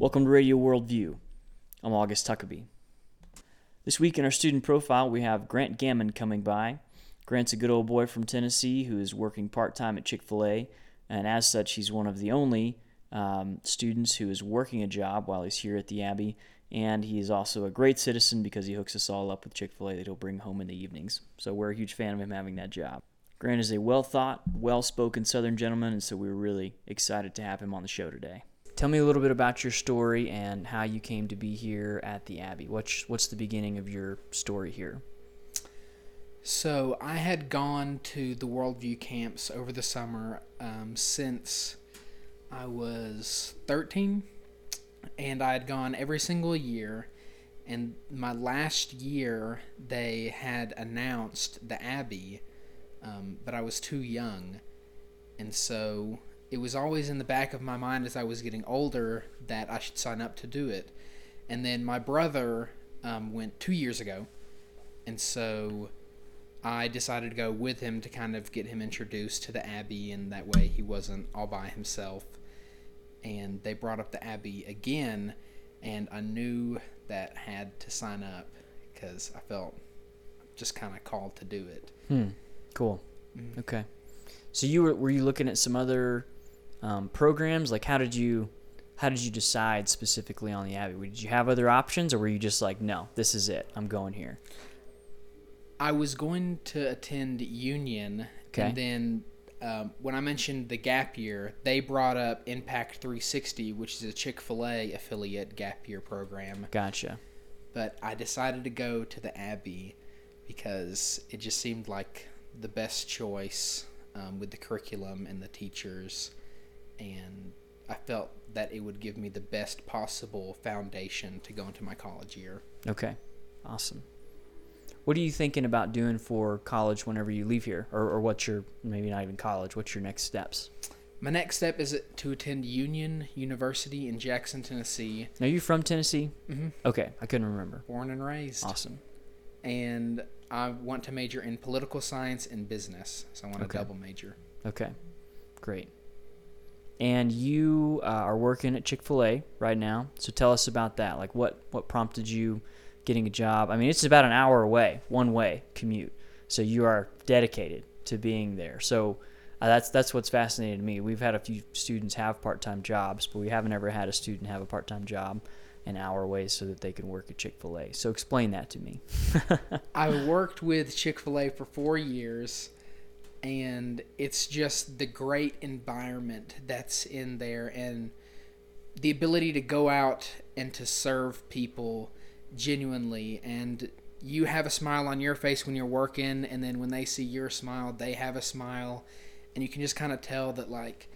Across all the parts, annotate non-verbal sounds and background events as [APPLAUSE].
Welcome to Radio Worldview. I'm August Huckabee. This week in our student profile, we have Grant Gammond coming by. Grant's a good old boy from Tennessee who is working part time at Chick fil A, and as such, he's one of the only um, students who is working a job while he's here at the Abbey. And he is also a great citizen because he hooks us all up with Chick fil A that he'll bring home in the evenings. So we're a huge fan of him having that job. Grant is a well thought, well spoken Southern gentleman, and so we were really excited to have him on the show today. Tell me a little bit about your story and how you came to be here at the Abbey. What's what's the beginning of your story here? So I had gone to the Worldview camps over the summer um, since I was 13, and I had gone every single year. And my last year, they had announced the Abbey, um, but I was too young, and so it was always in the back of my mind as I was getting older that I should sign up to do it. And then my brother um, went two years ago, and so I decided to go with him to kind of get him introduced to the Abbey, and that way he wasn't all by himself. And they brought up the Abbey again, and I knew that I had to sign up because I felt just kind of called to do it. Hmm. Cool. Okay. So you were were you looking at some other um, programs? Like how did you how did you decide specifically on the Abbey? Did you have other options, or were you just like, no, this is it, I'm going here? I was going to attend Union, Okay. and then um, when I mentioned the gap year, they brought up Impact 360, which is a Chick Fil A affiliate gap year program. Gotcha. But I decided to go to the Abbey because it just seemed like the best choice um, with the curriculum and the teachers, and I felt that it would give me the best possible foundation to go into my college year. Okay. Awesome. What are you thinking about doing for college whenever you leave here, or, or what's your maybe not even college? What's your next steps? My next step is to attend Union University in Jackson, Tennessee. Are you from Tennessee? Mm-hmm. Okay, I couldn't remember. Born and raised. Awesome. And I want to major in political science and business. So I want Okay. a double major. Okay, great. And you uh, are working at Chick Fil A right now. So tell us about that. Like, what what prompted you getting a job? I mean, it's about an hour away, one way commute. So you are dedicated to being there. So uh, that's that's what's fascinating to me. We've had a few students have part time jobs, but we haven't ever had a student have a part time job an hour away so that they can work at Chick Fil A. So explain that to me. [LAUGHS] I worked with Chick fil A for four years, and it's just the great environment that's in there and the ability to go out and to serve people genuinely. And you have a smile on your face when you're working, and then when they see your smile, they have a smile. And you can just kind of tell that, like,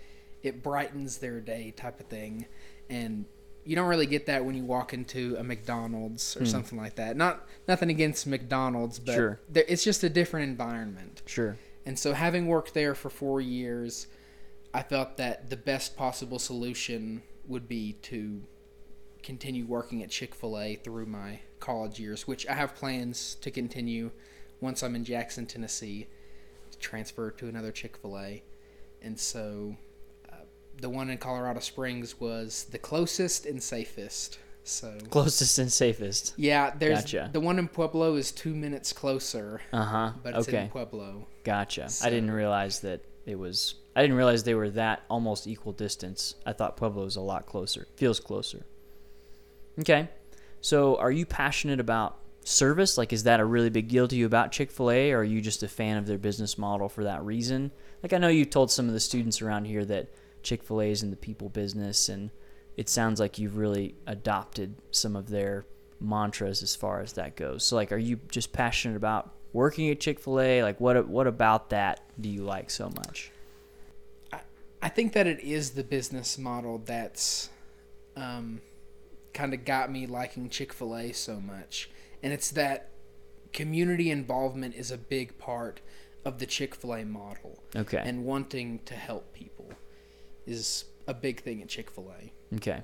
it brightens their day type of thing. And you don't really get that when you walk into a McDonald's or hmm. something like that. Not nothing against McDonald's, but Sure. there, it's just a different environment. sure. And so, having worked there for four years, I felt that the best possible solution would be to continue working at Chick fil A through my college years, which I have plans to continue once I'm in Jackson, Tennessee, to transfer to another Chick fil A. And so, uh, the one in Colorado Springs was the closest and safest. So, Closest and safest. yeah, there's Gotcha. the one in Pueblo is two minutes closer, Uh huh. but it's Okay. in Pueblo. Gotcha. I didn't realize that it was. I didn't realize they were that almost equal distance. I thought Pueblo was a lot closer. Feels closer. Okay. So, are you passionate about service? Like, is that a really big deal to you about Chick fil A, or are you just a fan of their business model for that reason? Like, I know you told some of the students around here that Chick fil A is in the people business, and it sounds like you've really adopted some of their mantras as far as that goes. So, like, are you just passionate about working at Chick fil A? Like, what, what about that do you like so much? I I think that it is the business model that's um, kind of got me liking Chick fil A so much. And it's that community involvement is a big part of the Chick fil A model. Okay. And wanting to help people is a big thing at Chick fil A. okay.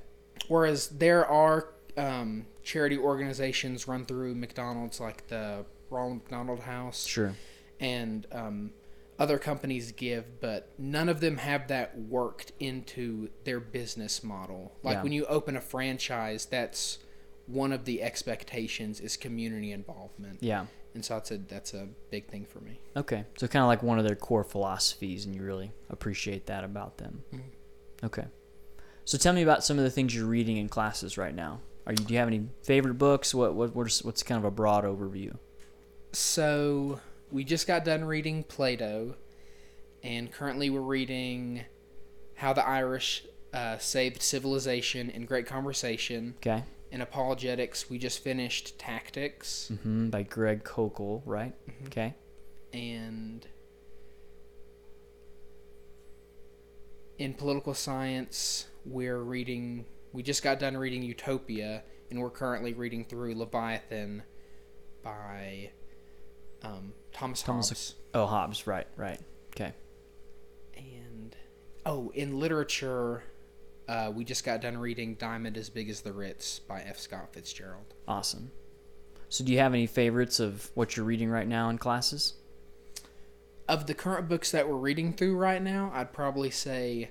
Whereas there are um, charity organizations run through McDonald's, like the Ronald McDonald House Sure. and um, other companies give, but none of them have that worked into their business model. Like Yeah. when you open a franchise, that's one of the expectations is community involvement. Yeah. And so that's a that's a big thing for me. Okay. So kind of like one of their core philosophies, and you really appreciate that about them. Mhm. Okay. So tell me about some of the things you're reading in classes right now. Are you do you have any favorite books? What what what's, what's kind of a broad overview? So we just got done reading Plato, and currently we're reading How the Irish uh, Saved Civilization in Great Conversation. Okay. In apologetics, we just finished Tactics, Mm-hmm. By Greg Koukl, right? Mhm. Okay. and in political science, we're reading. We just got done reading Utopia, and we're currently reading through Leviathan by um, Thomas Thomas Hobbes. Oh, Hobbes, right, right. Okay. And oh, in literature, uh, we just got done reading "Diamond as Big as the Ritz" by F. Scott Fitzgerald. Awesome. So do you have any favorites of what you're reading right now in classes? Of the current books that we're reading through right now, I'd probably say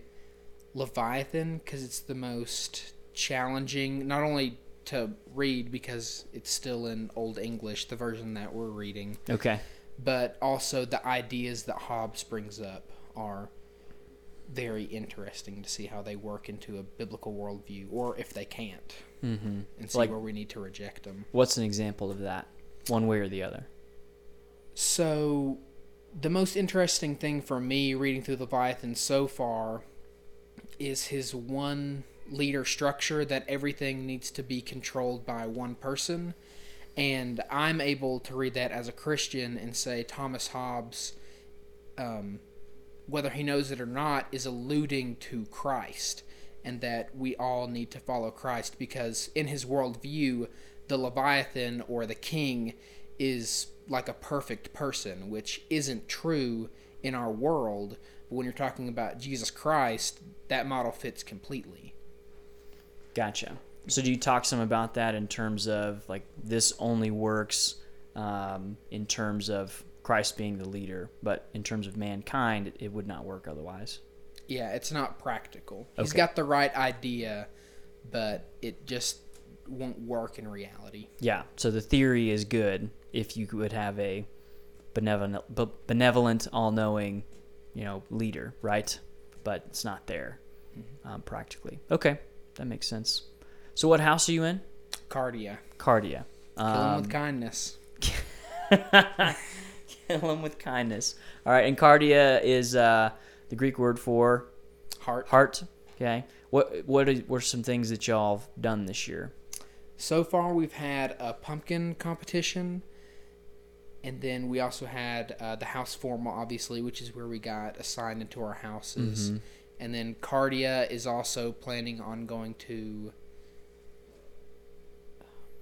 Leviathan because it's the most challenging, not only to read because it's still in Old English, the version that we're reading, Okay. but also the ideas that Hobbes brings up are very interesting to see how they work into a biblical worldview, or if they can't, Mm-hmm. and see Like- where we need to reject them. What's an example of that? One way or the other? So, the most interesting thing for me reading through Leviathan so far is his one leader structure that everything needs to be controlled by one person. And I'm able to read that as a Christian and say Thomas Hobbes, um, whether he knows it or not, is alluding to Christ and that we all need to follow Christ because in his worldview, the Leviathan or the king is like a perfect person, which isn't true in our world. But when you're talking about Jesus Christ, that model fits completely. Gotcha. So do you talk some about that in terms of like this only works um, in terms of Christ being the leader, but in terms of mankind, it, it would not work otherwise. Yeah, it's not practical. He's got the right idea, but it just won't work in reality. Yeah. So the theory is good if you would have a benevolent, benevolent, all-knowing, you know, leader, right? But it's not there um, practically. Okay, that makes sense. So what house are you in? Cardia. Cardia. Kill him Um, with kindness. [LAUGHS] Kill him with kindness. All right, and cardia is uh, the Greek word for Heart. heart. Okay. What what are, are some things that y'all have done this year? So far, we've had a pumpkin competition, and then we also had uh, the house formal, obviously, which is where we got assigned into our houses. Mhm. And then Cardia is also planning on going to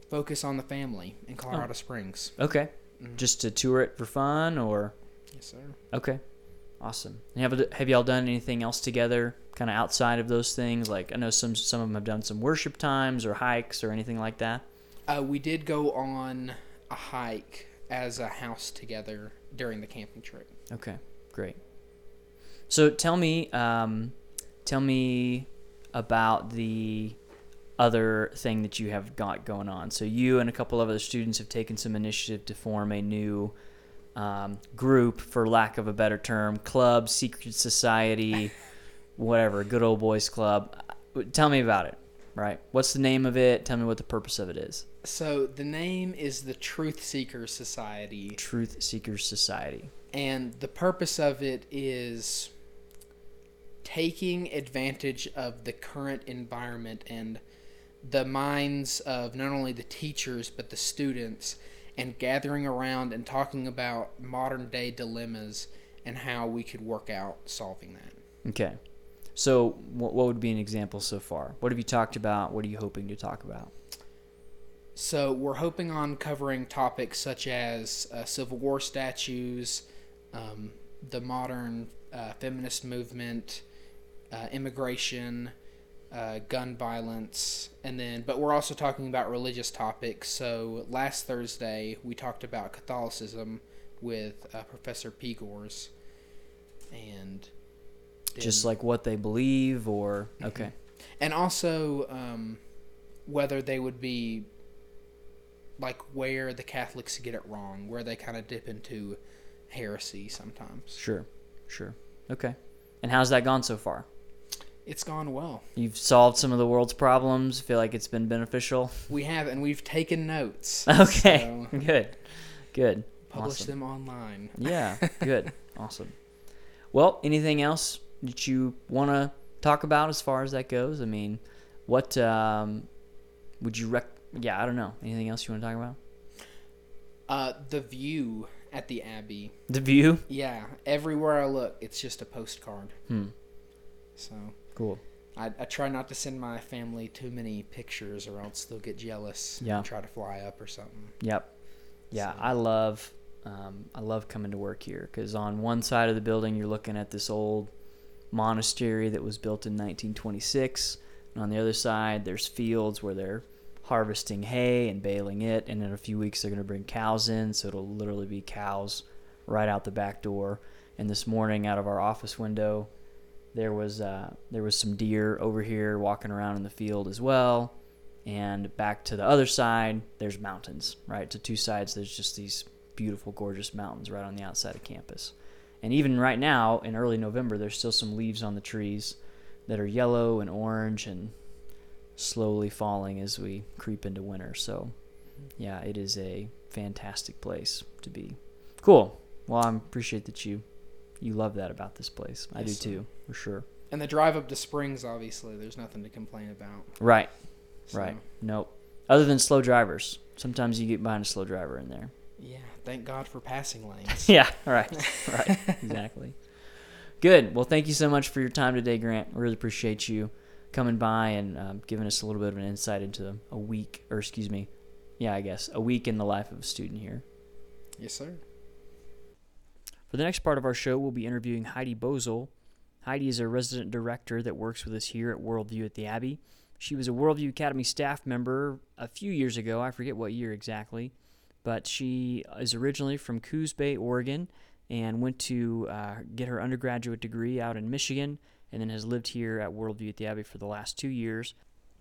focus on the family in Colorado Springs. Okay. Mhm. Just to tour it for fun, or Yes, sir. okay, awesome. And have have y'all done anything else together, kind of outside of those things? Like I know some some of them have done some worship times or hikes or anything like that. Uh, we did go on a hike as a house together during the camping trip. Okay, great. So tell me, um, tell me about the other thing that you have got going on. So you and a couple of other students have taken some initiative to form a new um, group, for lack of a better term, club, secret society, [LAUGHS] whatever, good old boys club. Tell me about it. Right? What's the name of it? Tell me what the purpose of it is. So the name is the Truth Seekers Society. Truth Seekers Society. And the purpose of it is taking advantage of the current environment and the minds of not only the teachers but the students and gathering around and talking about modern day dilemmas and how we could work out solving that. Okay. So, what, what would be an example so far? What have you talked about? What are you hoping to talk about? So we're hoping on covering topics such as uh, Civil War statues, um, the modern uh, feminist movement, uh, immigration, uh, gun violence, and then. But we're also talking about religious topics. So last Thursday we talked about Catholicism with uh, Professor Pigors, and Just like what they believe, or Mm-hmm. okay, and also um, whether they would be like where the Catholics get it wrong, where they kind of dip into heresy sometimes. sure, sure, okay. And how's that gone so far? It's gone well. You've solved some of the world's problems. Feel like it's been beneficial. We have, and we've taken notes. [LAUGHS] Okay, So [LAUGHS] good, good. publish Awesome. them online. Yeah, [LAUGHS] good, awesome. Well, anything else that you want to talk about as far as that goes? I mean, what um, would you rec? Yeah, I don't know. Anything else you want to talk about? Uh, the view at the Abbey. The view. Yeah, everywhere I look, it's just a postcard. Hmm. So Cool. I, I try not to send my family too many pictures, or else they'll get jealous. Yeah. And try to fly up or something. Yep. Yeah, So- I love um, I love coming to work here because on one side of the building you're looking at this old monastery that was built in 1926, and on the other side there's fields where they're harvesting hay and baling it, and in a few weeks they're going to bring cows in, so it'll literally be cows right out the back door. And this morning, out of our office window, there was uh, there was some deer over here walking around in the field as well. And back to the other side there's mountains right? To two sides there's just these beautiful gorgeous mountains right on the outside of campus. And even right now in early november there's still some leaves on the trees that are yellow and orange and slowly falling as we creep into winter. So yeah it is a fantastic place to be. Cool. Well i appreciate that you you love that about this place i do Yes, sir. too for sure And the drive up to Springs, obviously, there's nothing to complain about. right So, Right. Nope. Other than slow drivers. Sometimes you get behind a slow driver in there. Yeah. Thank God for passing lanes. [LAUGHS] Yeah, right. [LAUGHS] Right. exactly. Good. Well, thank you so much for your time today, Grant. Really appreciate you coming by and um, giving us a little bit of an insight into a week, or excuse me, yeah, I guess, a week in the life of a student here. yes, sir. For the next part of our show, we'll be interviewing Heidi Boesl. Heidi is a resident director that works with us here at Worldview at the Abbey. She was a Worldview Academy staff member a few years ago. I forget what year exactly, but she is originally from Coos Bay, Oregon, and went to uh, get her undergraduate degree out in Michigan, and then has lived here at Worldview at the Abbey for the last two years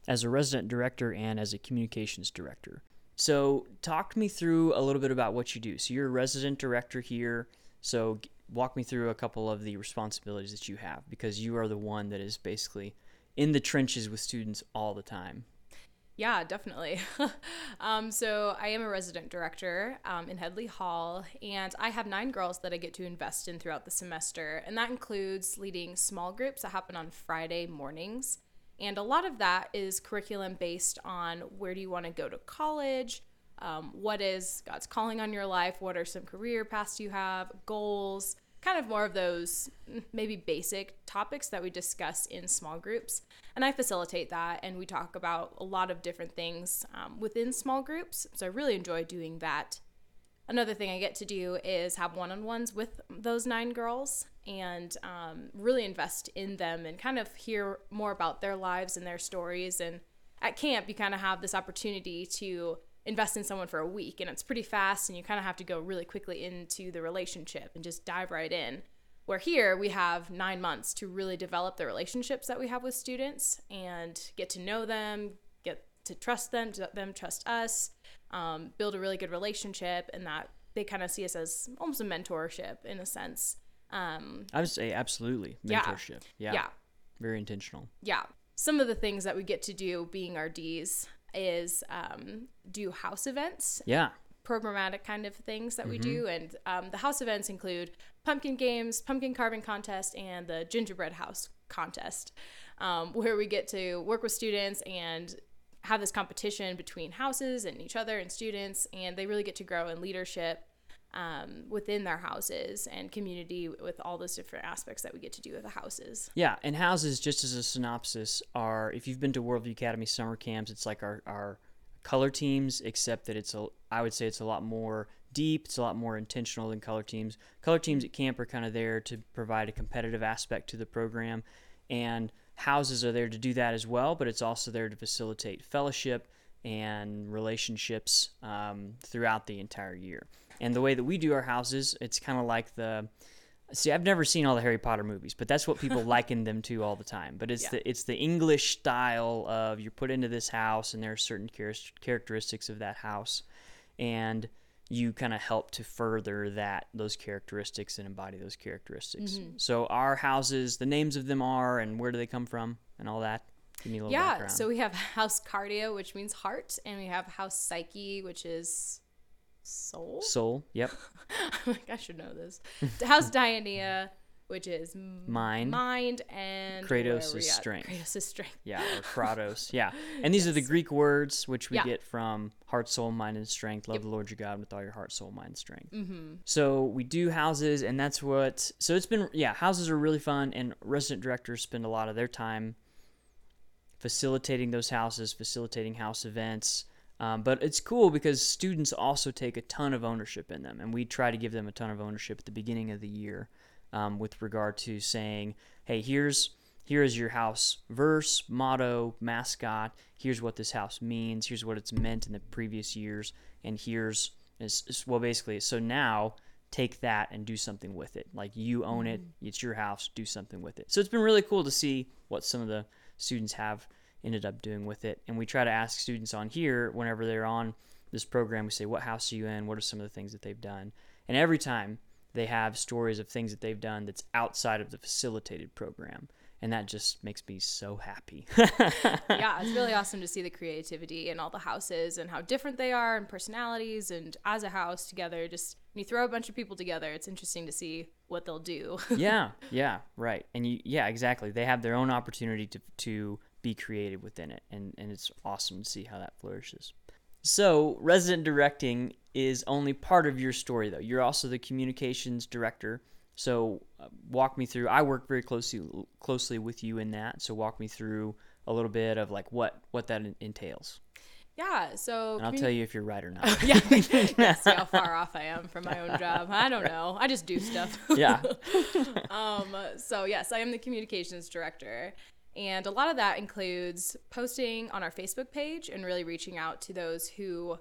as a resident director and as a communications director. So, talk me through a little bit about what you do. So, you're a resident director here. So, walk me through a couple of the responsibilities that you have because you are the one that is basically in the trenches with students all the time. Yeah, definitely. [LAUGHS] um, so I am a resident director um, in Headley Hall, and I have nine girls that I get to invest in throughout the semester, and that includes leading small groups that happen on Friday mornings. And a lot of that is curriculum based on where do you want to go to college, um, what is God's calling on your life, what are some career paths you have, goals, kind of more of those maybe basic topics that we discuss in small groups. And I facilitate that, and we talk about a lot of different things um, within small groups. So I really enjoy doing that. Another thing I get to do is have one on ones with those nine girls and um, really invest in them and kind of hear more about their lives and their stories. And at camp, you kind of have this opportunity to invest in someone for a week, and it's pretty fast, and you kind of have to go really quickly into the relationship and just dive right in. Where here we have nine months to really develop the relationships that we have with students and get to know them, get to trust them, to let them trust us, um, build a really good relationship, and that they kind of see us as almost a mentorship in a sense. Um, I would say absolutely Yeah. mentorship. Yeah. yeah, Very intentional. yeah. Some of the things that we get to do being RDs is um, do house events Yeah. programmatic kind of things that we Mm-hmm. do. And um, the house events include pumpkin games, pumpkin carving contest, and the gingerbread house contest, um, where we get to work with students and have this competition between houses and each other and students. And they really get to grow in leadership um, within their houses and community with all those different aspects that we get to do with the houses. Yeah, and houses, just as a synopsis, are if you've been to Worldview Academy summer camps, it's like our, our color teams, except that it's a I would say it's a lot more deep, it's a lot more intentional than color teams. Color teams at camp are kind of there to provide a competitive aspect to the program, and houses are there to do that as well, but it's also there to facilitate fellowship and relationships um, throughout the entire year. And the way that we do our houses, it's kind of like the See, I've never seen all the Harry Potter movies, but that's what people [LAUGHS] liken them to all the time. But it's Yeah. the it's the English style of you're put into this house, and there are certain char- characteristics of that house, and you kind of help to further that those characteristics and embody those characteristics. Mm-hmm. So our houses, the names of them are, and where do they come from, and all that. Give me a little Yeah, background. so we have [LAUGHS] House Cardia, which means heart, and we have House Psyche, which is soul. Soul, yep. [LAUGHS] like, I should know this. House Dianoia, which is Mind. mind, and Kratos is strength. Kratos is strength. Yeah, or Kratos. [LAUGHS] Yeah. And these are the Greek words which we Yeah. get from heart, soul, mind, and strength. Love the Lord your God with all your heart, soul, mind, strength. Mm-hmm. So we do houses, and that's what. So it's been, yeah, houses are really fun, and resident directors spend a lot of their time facilitating those houses, facilitating house events. Um, but it's cool because students also take a ton of ownership in them, and we try to give them a ton of ownership at the beginning of the year um, with regard to saying, "Hey, here's here is your house verse, motto, mascot. Here's what this house means. Here's what it's meant in the previous years, and here's is, well, basically. So now take that and do something with it. Like you own it. It's your house. Do something with it. So it's been really cool to see what some of the students have ended up doing with it. And we try to ask students on here whenever they're on this program, we say, What house are you in? What are some of the things that they've done? And every time they have stories of things that they've done that's outside of the facilitated program. And that just makes me so happy. [LAUGHS] yeah, it's really awesome to see the creativity in all the houses and how different they are and personalities and as a house together. Just when you throw a bunch of people together, it's interesting to see what they'll do. [LAUGHS] yeah, yeah, right. And you, yeah, exactly. They have their own opportunity to, to be creative within it. And, and it's awesome to see how that flourishes. So, resident directing is only part of your story, though. You're also the communications director. So, uh, walk me through. I work very closely closely with you in that. So, walk me through a little bit of like what what that en- entails. yeah, so And I'll tell you if you're right or not. yeah, [LAUGHS] yeah, see how far off I am from my own job. I don't know. I just do stuff. yeah. [LAUGHS] Um, so yes, I am the communications director. And a lot of that includes posting on our Facebook page and really reaching out to those who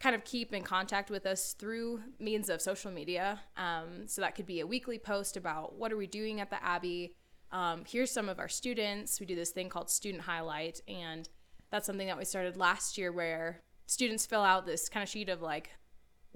kind of keep in contact with us through means of social media. Um, so that could be a weekly post about what are we doing at the Abbey. Um, here's some of our students. We do this thing called Student Highlight, and that's something that we started last year where students fill out this kind of sheet of like,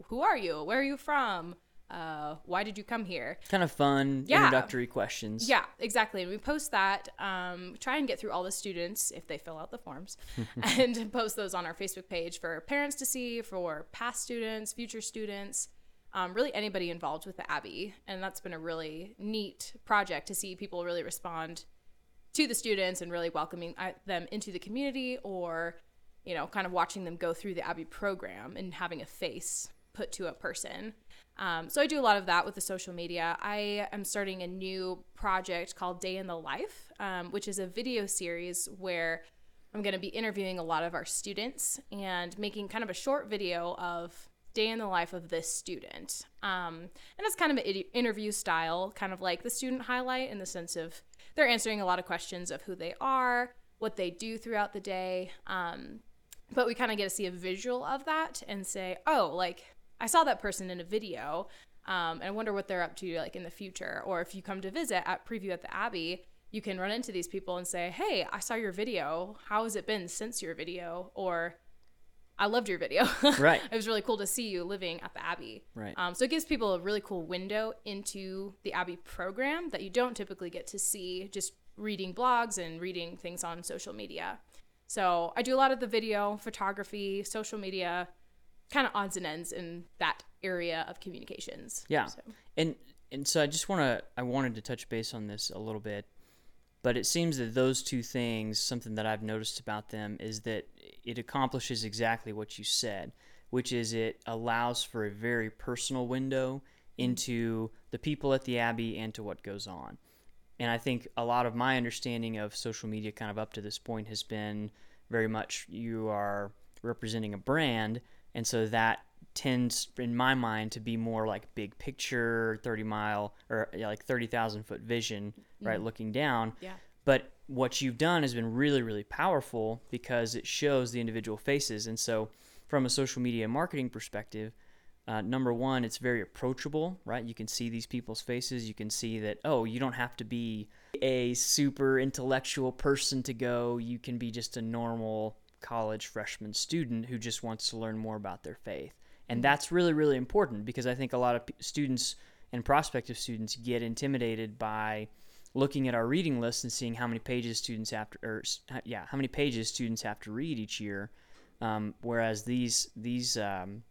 who are you? Where are you from? Uh, why did you come here? Kind of fun Yeah. introductory questions. Yeah, exactly. And we post that, um, try and get through all the students if they fill out the forms, [LAUGHS] and [LAUGHS] post those on our Facebook page for parents to see, for past students, future students, um, really anybody involved with the Abbey. And that's been a really neat project to see people really respond to the students and really welcoming uh, them into the community or, you know, kind of watching them go through the Abbey program and having a face put to a person. Um, so I do a lot of that with the social media. I am starting a new project called Day in the Life, um, which is a video series where I'm going to be interviewing a lot of our students and making kind of a short video of day in the life of this student. Um, and it's kind of an interview style, kind of like the student highlight in the sense of they're answering a lot of questions of who they are, what they do throughout the day. Um, but we kind of get to see a visual of that and say, oh, like I saw that person in a video, um, and I wonder what they're up to like in the future. Or if you come to visit at Preview at the Abbey, you can run into these people and say, hey, I saw your video. How has it been since your video? Or I loved your video. [LAUGHS] Right. it was really cool to see you living at the Abbey. Right. Um, so it gives people a really cool window into the Abbey program that you don't typically get to see just reading blogs and reading things on social media. So I do a lot of the video, photography, social media, kind of odds and ends in that area of communications. Yeah. So, And and so I just want to I wanted to touch base on this a little bit, but it seems that those two things, something that I've noticed about them is that it accomplishes exactly what you said, which is it allows for a very personal window mm. into the people at the abbey and to what goes on. And I think a lot of my understanding of social media kind of up to this point has been very much you are representing a brand and so that tends in my mind to be more like big picture 30 mile or yeah, like 30,000 foot vision right looking down yeah. but what you've done has been really really powerful because it shows the individual faces and so from a social media marketing perspective Uh, number one, it's very approachable, right? You can see these people's faces. You can see that, oh, you don't have to be a super intellectual person to go. You can be just a normal college freshman student who just wants to learn more about their faith. And that's really, really important because I think a lot of students and prospective students get intimidated by looking at our reading list and seeing how many pages students have to, or yeah, how many pages students have to read each year. Um, whereas these these um,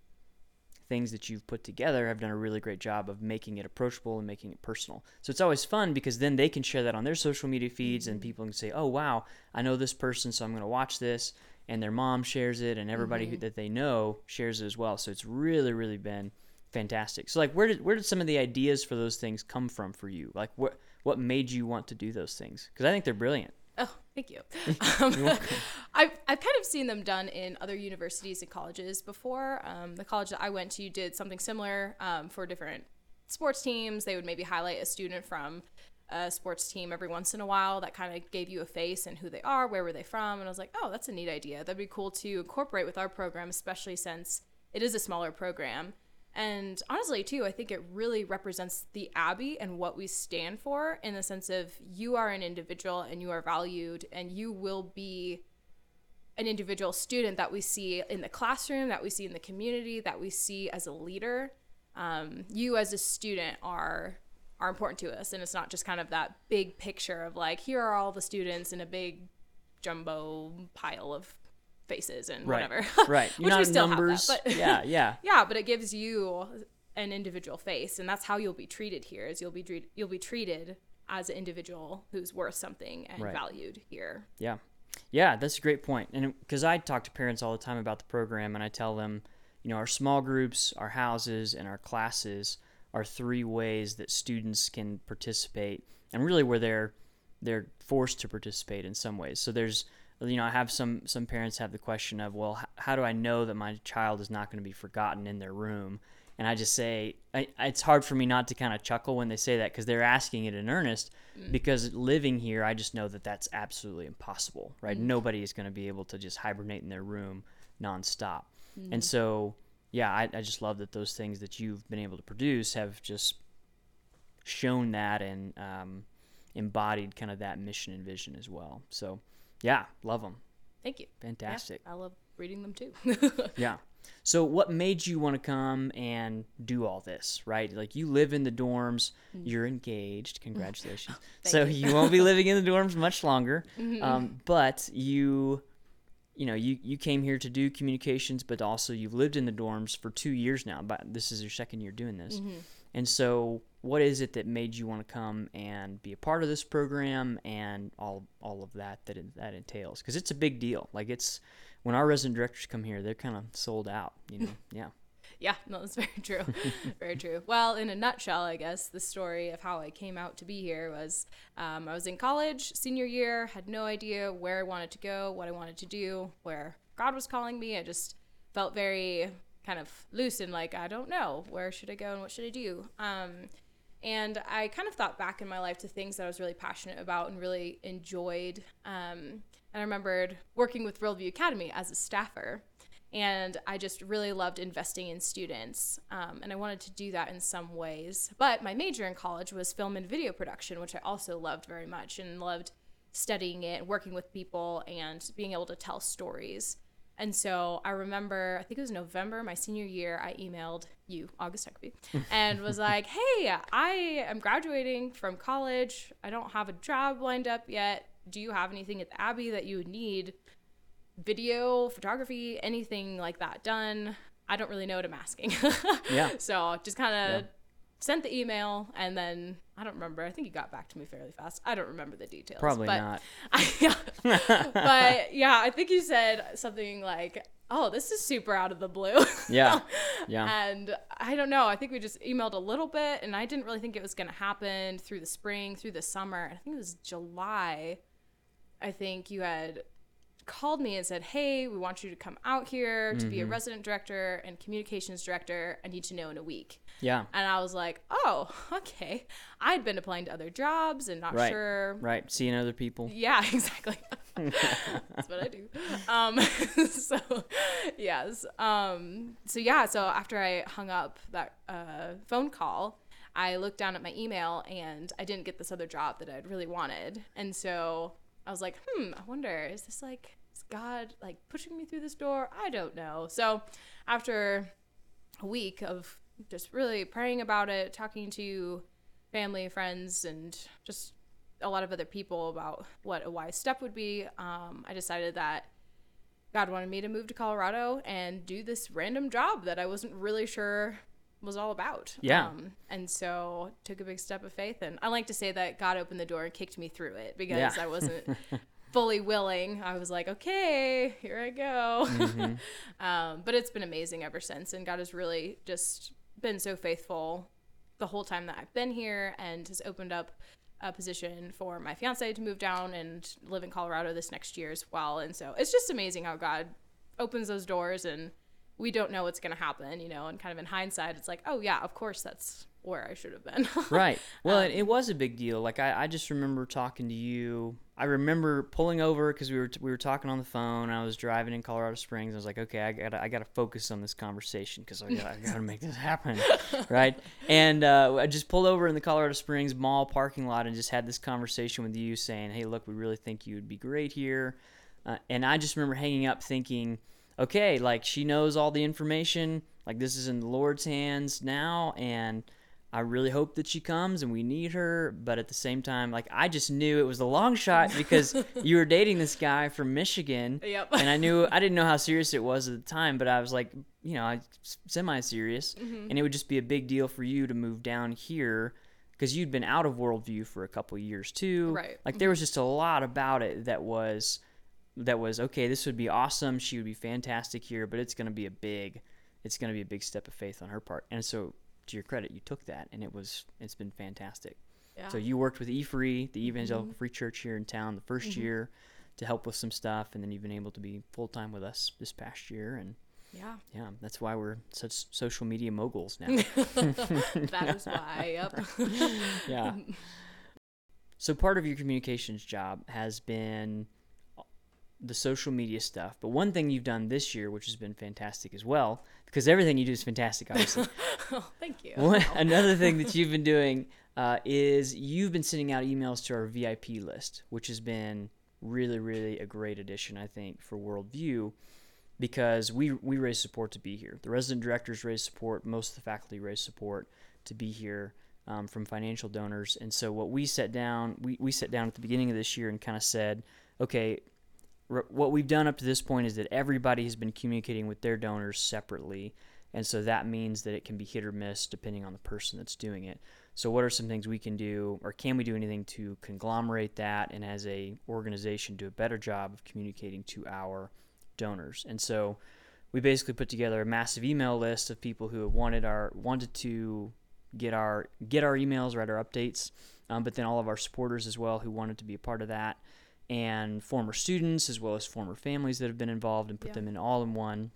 things that you've put together have done a really great job of making it approachable and making it personal. So it's always fun because then they can share that on their social media feeds and people can say, "Oh wow, I know this person, so I'm going to watch this." And their mom shares it, and everybody who, that they know shares it as well. So it's really, really been fantastic. So like, where did where did some of the ideas for those things come from for you? Like, what what made you want to do those things? Because I think they're brilliant. Oh, thank you. [LAUGHS] [LAUGHS] Um, I've, I've kind of seen them done in other universities and colleges before. Um, the college that I went to did something similar um, for different sports teams. They would maybe highlight a student from a sports team every once in a while that kind of gave you a face and who they are, where were they from. And I was like, oh, that's a neat idea. That'd be cool to incorporate with our program, especially since it is a smaller program. And honestly, too, I think it really represents the Abbey and what we stand for in the sense of you are an individual and you are valued and you will be an individual student that we see in the classroom, that we see in the community, that we see as a leader. Um, you as a student are are important to us, and it's not just kind of that big picture of like here are all the students in a big jumbo pile of faces and Right. whatever. [LAUGHS] Right. [LAUGHS] Which You're we not still have that, numbers. but- yeah, [LAUGHS] yeah. yeah, but it gives you an individual face, and that's how you'll be treated here. Is you'll be treated you'll be treated as an individual who's worth something and Right. valued here. Yeah. Yeah, that's a great point. And because I talk to parents all the time about the program and I tell them, you know, our small groups, our houses, and our classes are three ways that students can participate and really where they're they're forced to participate in some ways. So there's you know, I have some some parents have the question of, well, h- how do I know that my child is not going to be forgotten in their room? And I just say, I, it's hard for me not to kind of chuckle when they say that because they're asking it in earnest. Mm. Because living here, I just know that that's absolutely impossible, right? Mm. Nobody is going to be able to just hibernate in their room nonstop. And mm. so, yeah, I, I just love that those things that you've been able to produce have just shown that and um, embodied kind of that mission and vision as well. So, yeah, love them. Thank you. Yeah, Fantastic. I love reading them too. [LAUGHS] Yeah. So, what made you want to come and do all this, right? Like, you live in the dorms, you're engaged. Congratulations. [LAUGHS] so, you. won't be living in the dorms much longer. [LAUGHS] Um, but you, you know, you, you came here to do communications, but also you've lived in the dorms for two years now. But this is your second year doing this. Mm-hmm. And so, what is it that made you want to come and be a part of this program and all all of that that it, that entails? Because it's a big deal. Like it's when our resident directors come here, they're kind of sold out. You know, [LAUGHS] yeah, yeah, no, that's [LAUGHS] very true. very true. Well, in a nutshell, I guess the story of how I came out to be here was um, I was in college, senior year, had no idea where I wanted to go, what I wanted to do, where God was calling me. I just felt very kind of loose and like, I don't know, where should I go and what should I do? Um, and I kind of thought back in my life to things that I was really passionate about and really enjoyed. Um, and I remembered working with Worldview Academy as a staffer. And I just really loved investing in students. Um, and I wanted to do that in some ways. But my major in college was film and video production, which I also loved very much and loved studying it, working with people, and being able to tell stories. And so I remember, I think it was November, my senior year, I emailed you, August Huckabee, [LAUGHS] and was like, hey, I am graduating from college. I don't have a job lined up yet. Do you have anything at the Abbey that you would need? Video, photography, anything like that done? I don't really know what I'm asking. [LAUGHS] Yeah. So just kind of Yeah. sent the email and then I don't remember. I think he got back to me fairly fast. I don't remember the details. probably but not. [LAUGHS] I, but yeah, I think you said something like, "Oh, this is super out of the blue." [LAUGHS] Yeah, yeah, and I don't know. I think we just emailed a little bit, and I didn't really think it was going to happen through the spring, through the summer. I think it was July. I think you had called me and said, "Hey, we want you to come out here to be a resident director and communications director. I need to know in a week." yeah. And I was like, "Oh, [LAUGHS] okay." I'd been applying to other jobs and not Right. sure Right. Seeing other people. yeah, [LAUGHS] exactly. That's what I do. Um, [LAUGHS] so, yes. Um, so yeah. So after I hung up that uh, phone call, I looked down at my email and I didn't get this other job that I'd really wanted, and so I was like, hmm, I wonder, is this like God like pushing me through this door? I don't know. So after a week of just really praying about it, talking to family, friends, and just a lot of other people about what a wise step would be, um, I decided that God wanted me to move to Colorado and do this random job that I wasn't really sure was all about. Yeah. Um, and so took a big step of faith. And I like to say that God opened the door and kicked me through it because Yeah. I wasn't [LAUGHS] fully willing. I was like, okay, here I go. [LAUGHS] um, but it's been amazing ever since. And God has really just been so faithful the whole time that I've been here and has opened up a position for my fiance to move down and live in Colorado this next year as well. And so it's just amazing how God opens those doors and we don't know what's going to happen, you know, and kind of in hindsight, it's like, oh, yeah, of course, that's where I should have been. [LAUGHS] right. Well, it, it was a big deal. Like I, I just remember talking to you. I remember pulling over because we were we were talking on the phone. I was driving in Colorado Springs. I was like, okay, I got I got to focus on this conversation because I got I got to make this happen, [LAUGHS] right? And uh, I just pulled over in the Colorado Springs mall parking lot and just had this conversation with you, saying, hey, look, we really think you would be great here. Uh, and I just remember hanging up thinking, okay, like she knows all the information. Like this is in the Lord's hands now, and I really hope that she comes and we need her. But at the same time, like I just knew it was a long shot because [LAUGHS] you were dating this guy from Michigan. Yep. And I knew I didn't know how serious it was at the time, but I was like, you know, I semi serious, mm-hmm. and it would just be a big deal for you to move down here because you'd been out of worldview for a couple of years too. Right. Like there mm-hmm. was just a lot about it that was that was okay. This would be awesome. She would be fantastic here, but it's going to be a big, it's going to be a big step of faith on her part. And so, to your credit, you took that, and it was it's been fantastic. yeah. So you worked with E-Free, the Evangelical mm-hmm. Free Church here in town, the 1st mm-hmm. year to help with some stuff, and then you've been able to be full time with us this past year, and yeah. yeah, that's why we're such social media moguls now. [LAUGHS] [LAUGHS] that is why. Yep. yeah. [LAUGHS] So part of your communications job has been the social media stuff. But one thing you've done this year, which has been fantastic as well, because everything you do is fantastic, obviously. [LAUGHS] oh, thank you. One, another thing that you've been doing uh, is you've been sending out emails to our VIP list, which has been really, really a great addition, I think, for Worldview, because we we raise support to be here. The resident directors raise support, most of the faculty raise support to be here um, from financial donors. And so what we set down, we we set down at the beginning of this year and kind of said, okay. What we've done up to this point is that everybody has been communicating with their donors separately, and so that means that it can be hit or miss depending on the person that's doing it. So what are some things we can do or can we do anything to conglomerate that and as a organization do a better job of communicating to our donors? And so we basically put together a massive email list of people who have wanted our wanted to get our get our emails, write our updates, um, but then all of our supporters as well who wanted to be a part of that, and former students as well as former families that have been involved, and put Yeah. them in all in one.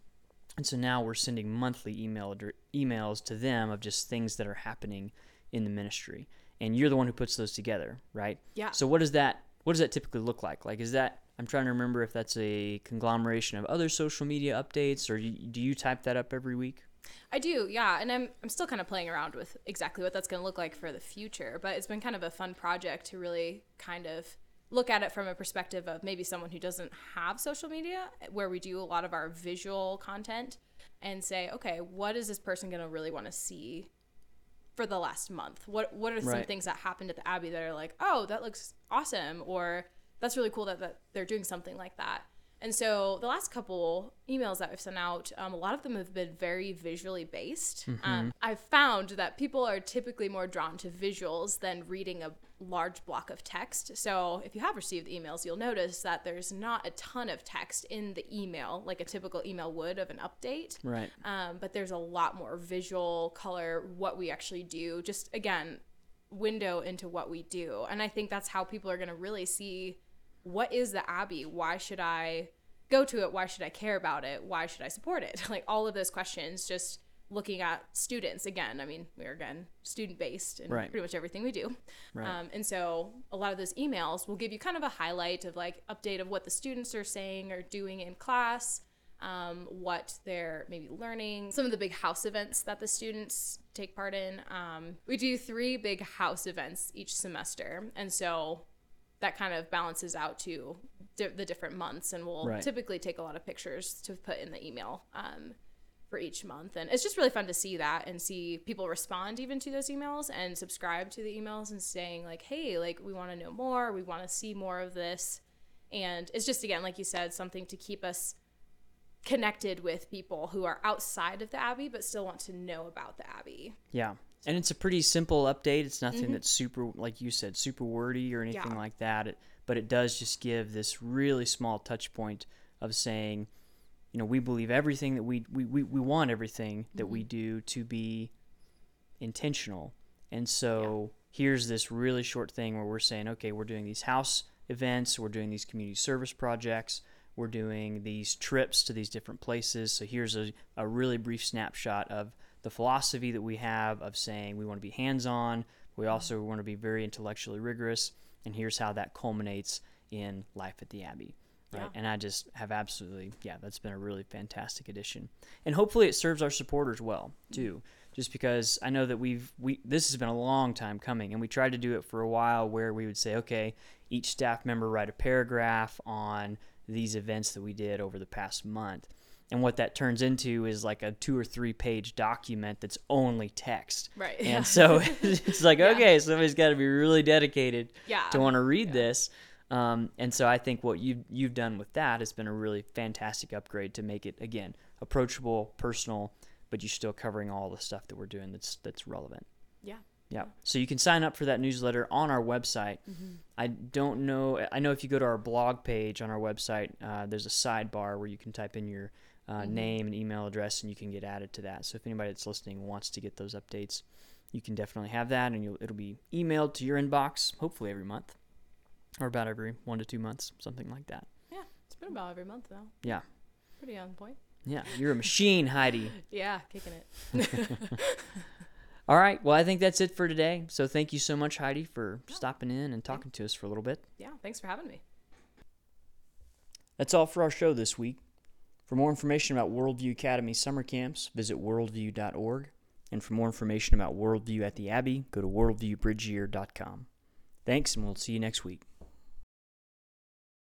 And so now we're sending monthly email emails to them of just things that are happening in the ministry, and you're the one who puts those together, right? Yeah. So what does that what does that typically look like? Like is that I'm trying to remember if that's a conglomeration of other social media updates, or do you, do you type that up every week? I do, yeah, and I'm I'm still kind of playing around with exactly what that's going to look like for the future, but it's been kind of a fun project to really kind of look at it from a perspective of maybe someone who doesn't have social media where we do a lot of our visual content and say, okay, what is this person going to really want to see for the last month? What what are some Right. things that happened at the Abbey that are like, oh, that looks awesome, or that's really cool that, that they're doing something like that. And so the last couple emails that I've sent out, um, a lot of them have been very visually based. Um, I've found that people are typically more drawn to visuals than reading a large block of text. So if you have received the emails, you'll notice that there's not a ton of text in the email, like a typical email would of an update. Right. Um, but there's a lot more visual color, what we actually do. Just again, window into what we do. And I think that's how people are going to really see what is the Abbey? Why should I go to it? Why should I care about it? Why should I support it? [LAUGHS] Like all of those questions just looking at students again. I mean, we're again student based in Right. pretty much everything we do. Right. Um, and so a lot of those emails will give you kind of a highlight of like update of what the students are saying or doing in class, um, what they're maybe learning, some of the big house events that the students take part in. Um, we do three big house events each semester. And so that kind of balances out to di- the different months. And we'll Right. typically take a lot of pictures to put in the email. For each month and it's just really fun to see that and see people respond even to those emails and subscribe to the emails and saying like hey like we want to know more we want to see more of this and it's just again like you said something to keep us connected with people who are outside of the abbey but still want to know about the abbey Yeah. And it's a pretty simple update. It's nothing that's super, like you said, super wordy or anything Mm-hmm. Yeah. like that. It, but it does just give this really small touch point of saying, you know, we believe everything that we, we, we, we want everything that Mm-hmm. we do to be intentional. And so here's this really short thing where we're saying, okay, we're doing these house events, we're doing these community service projects, we're doing these trips to these different places. So here's a, a really brief snapshot of the philosophy that we have of saying we want to be hands on, we also want to be very intellectually rigorous, and here's how that culminates in life at the Abbey. Right. Yeah. And I just have absolutely, yeah, that's been a really fantastic addition. And hopefully it serves our supporters well, too. Just because I know that we've, we, this has been a long time coming, and we tried to do it for a while where we would say, okay, each staff member write a paragraph on these events that we did over the past month. And what that turns into is like a two or three page document that's only text. Right, And yeah. so [LAUGHS] it's like, okay, somebody's got to be really dedicated Yeah. to want to read this. Um, and so I think what you've, you've done with that has been a really fantastic upgrade to make it, again, approachable, personal, but you're still covering all the stuff that we're doing that's, that's relevant. yeah Yeah. So you can sign up for that newsletter on our website. I don't know. I know if you go to our blog page on our website, uh, there's a sidebar where you can type in your uh, name and email address and you can get added to that. So if anybody that's listening wants to get those updates, you can definitely have that and you'll, it'll be emailed to your inbox hopefully every month or about every one to two months, something like that. yeah it's been about every month though Yeah. pretty on point Yeah. You're a machine, Heidi. [LAUGHS] yeah kicking it [LAUGHS] [LAUGHS] All right. Well, I think that's it for today. So thank you so much, Heidi, for stopping in and talking to us for a little bit. yeah thanks for having me That's all for our show this week. For more information about Worldview Academy summer camps, visit worldview.org. And for more information about Worldview at the Abbey, go to worldviewbridgeyear.com. Thanks, and we'll see you next week.